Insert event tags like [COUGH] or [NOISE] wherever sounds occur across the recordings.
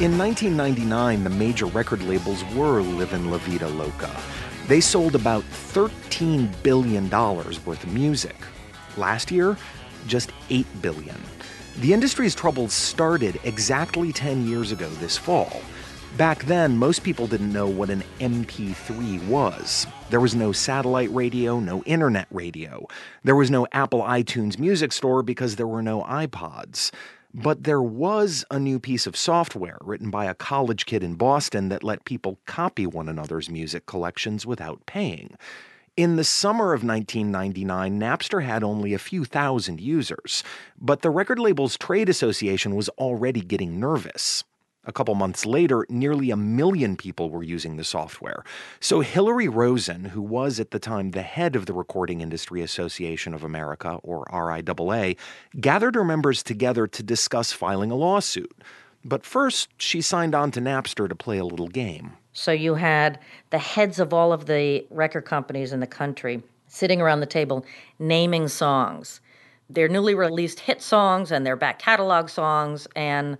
In 1999, the major record labels were living La Vida Loca. They sold about $13 billion worth of music. Last year, just 8 billion. The industry's troubles started exactly 10 years ago this fall. Back then, most people didn't know what an MP3 was. There was no satellite radio, no internet radio. There was no Apple iTunes music store because there were no iPods. But there was a new piece of software written by a college kid in Boston that let people copy one another's music collections without paying. In the summer of 1999, Napster had only a few thousand users, but the Record Labels Trade Association was already getting nervous. A couple months later, nearly a million people were using the software. So Hillary Rosen, who was at the time the head of the Recording Industry Association of America, or RIAA, gathered her members together to discuss filing a lawsuit. But first, she signed on to Napster to play a little game. So you had the heads of all of the record companies in the country sitting around the table naming songs, their newly released hit songs and their back catalog songs, and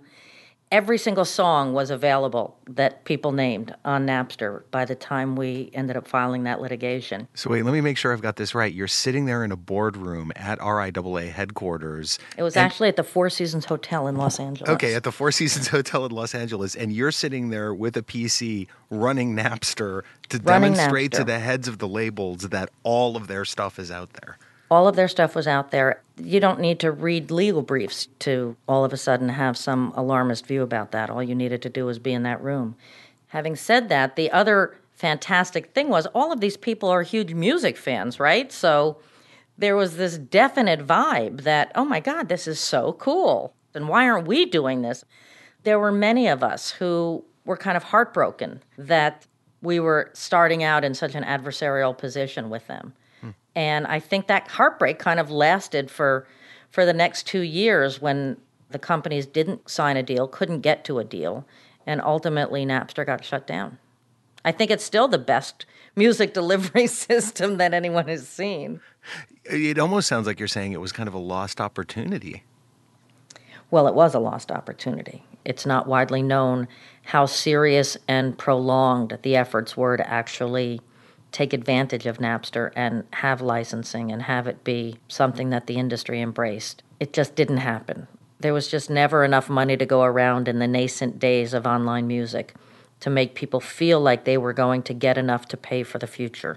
every single song was available that people named on Napster by the time we ended up filing that litigation. So, wait, let me make sure I've got this right. You're sitting there in a boardroom at RIAA headquarters. It was actually at the Four Seasons Hotel in Los Angeles. Okay, at the Four Seasons [LAUGHS] Hotel in Los Angeles. And you're sitting there with a PC running Napster to Running demonstrate Napster. to the heads of the labels that all of their stuff is out there. all of their stuff was out there. You don't need to read legal briefs to all of a sudden have some alarmist view about that. All you needed to do was be in that room. Having said that, the other fantastic thing was all of these people are huge music fans, right? So there was this definite vibe that, oh my God, this is so cool. And why aren't we doing this? There were many of us who were kind of heartbroken that we were starting out in such an adversarial position with them. And I think that heartbreak kind of lasted for for the next 2 years when the companies didn't sign a deal, couldn't get to a deal, and ultimately Napster got shut down. I think it's still the best music [LAUGHS] delivery system that anyone has seen. It almost sounds like you're saying it was kind of a lost opportunity. Well, it was a lost opportunity. It's not widely known how serious and prolonged the efforts were to actually take advantage of Napster and have licensing and have it be something that the industry embraced. It just didn't happen. There was just never enough money to go around in the nascent days of online music to make people feel like they were going to get enough to pay for the future.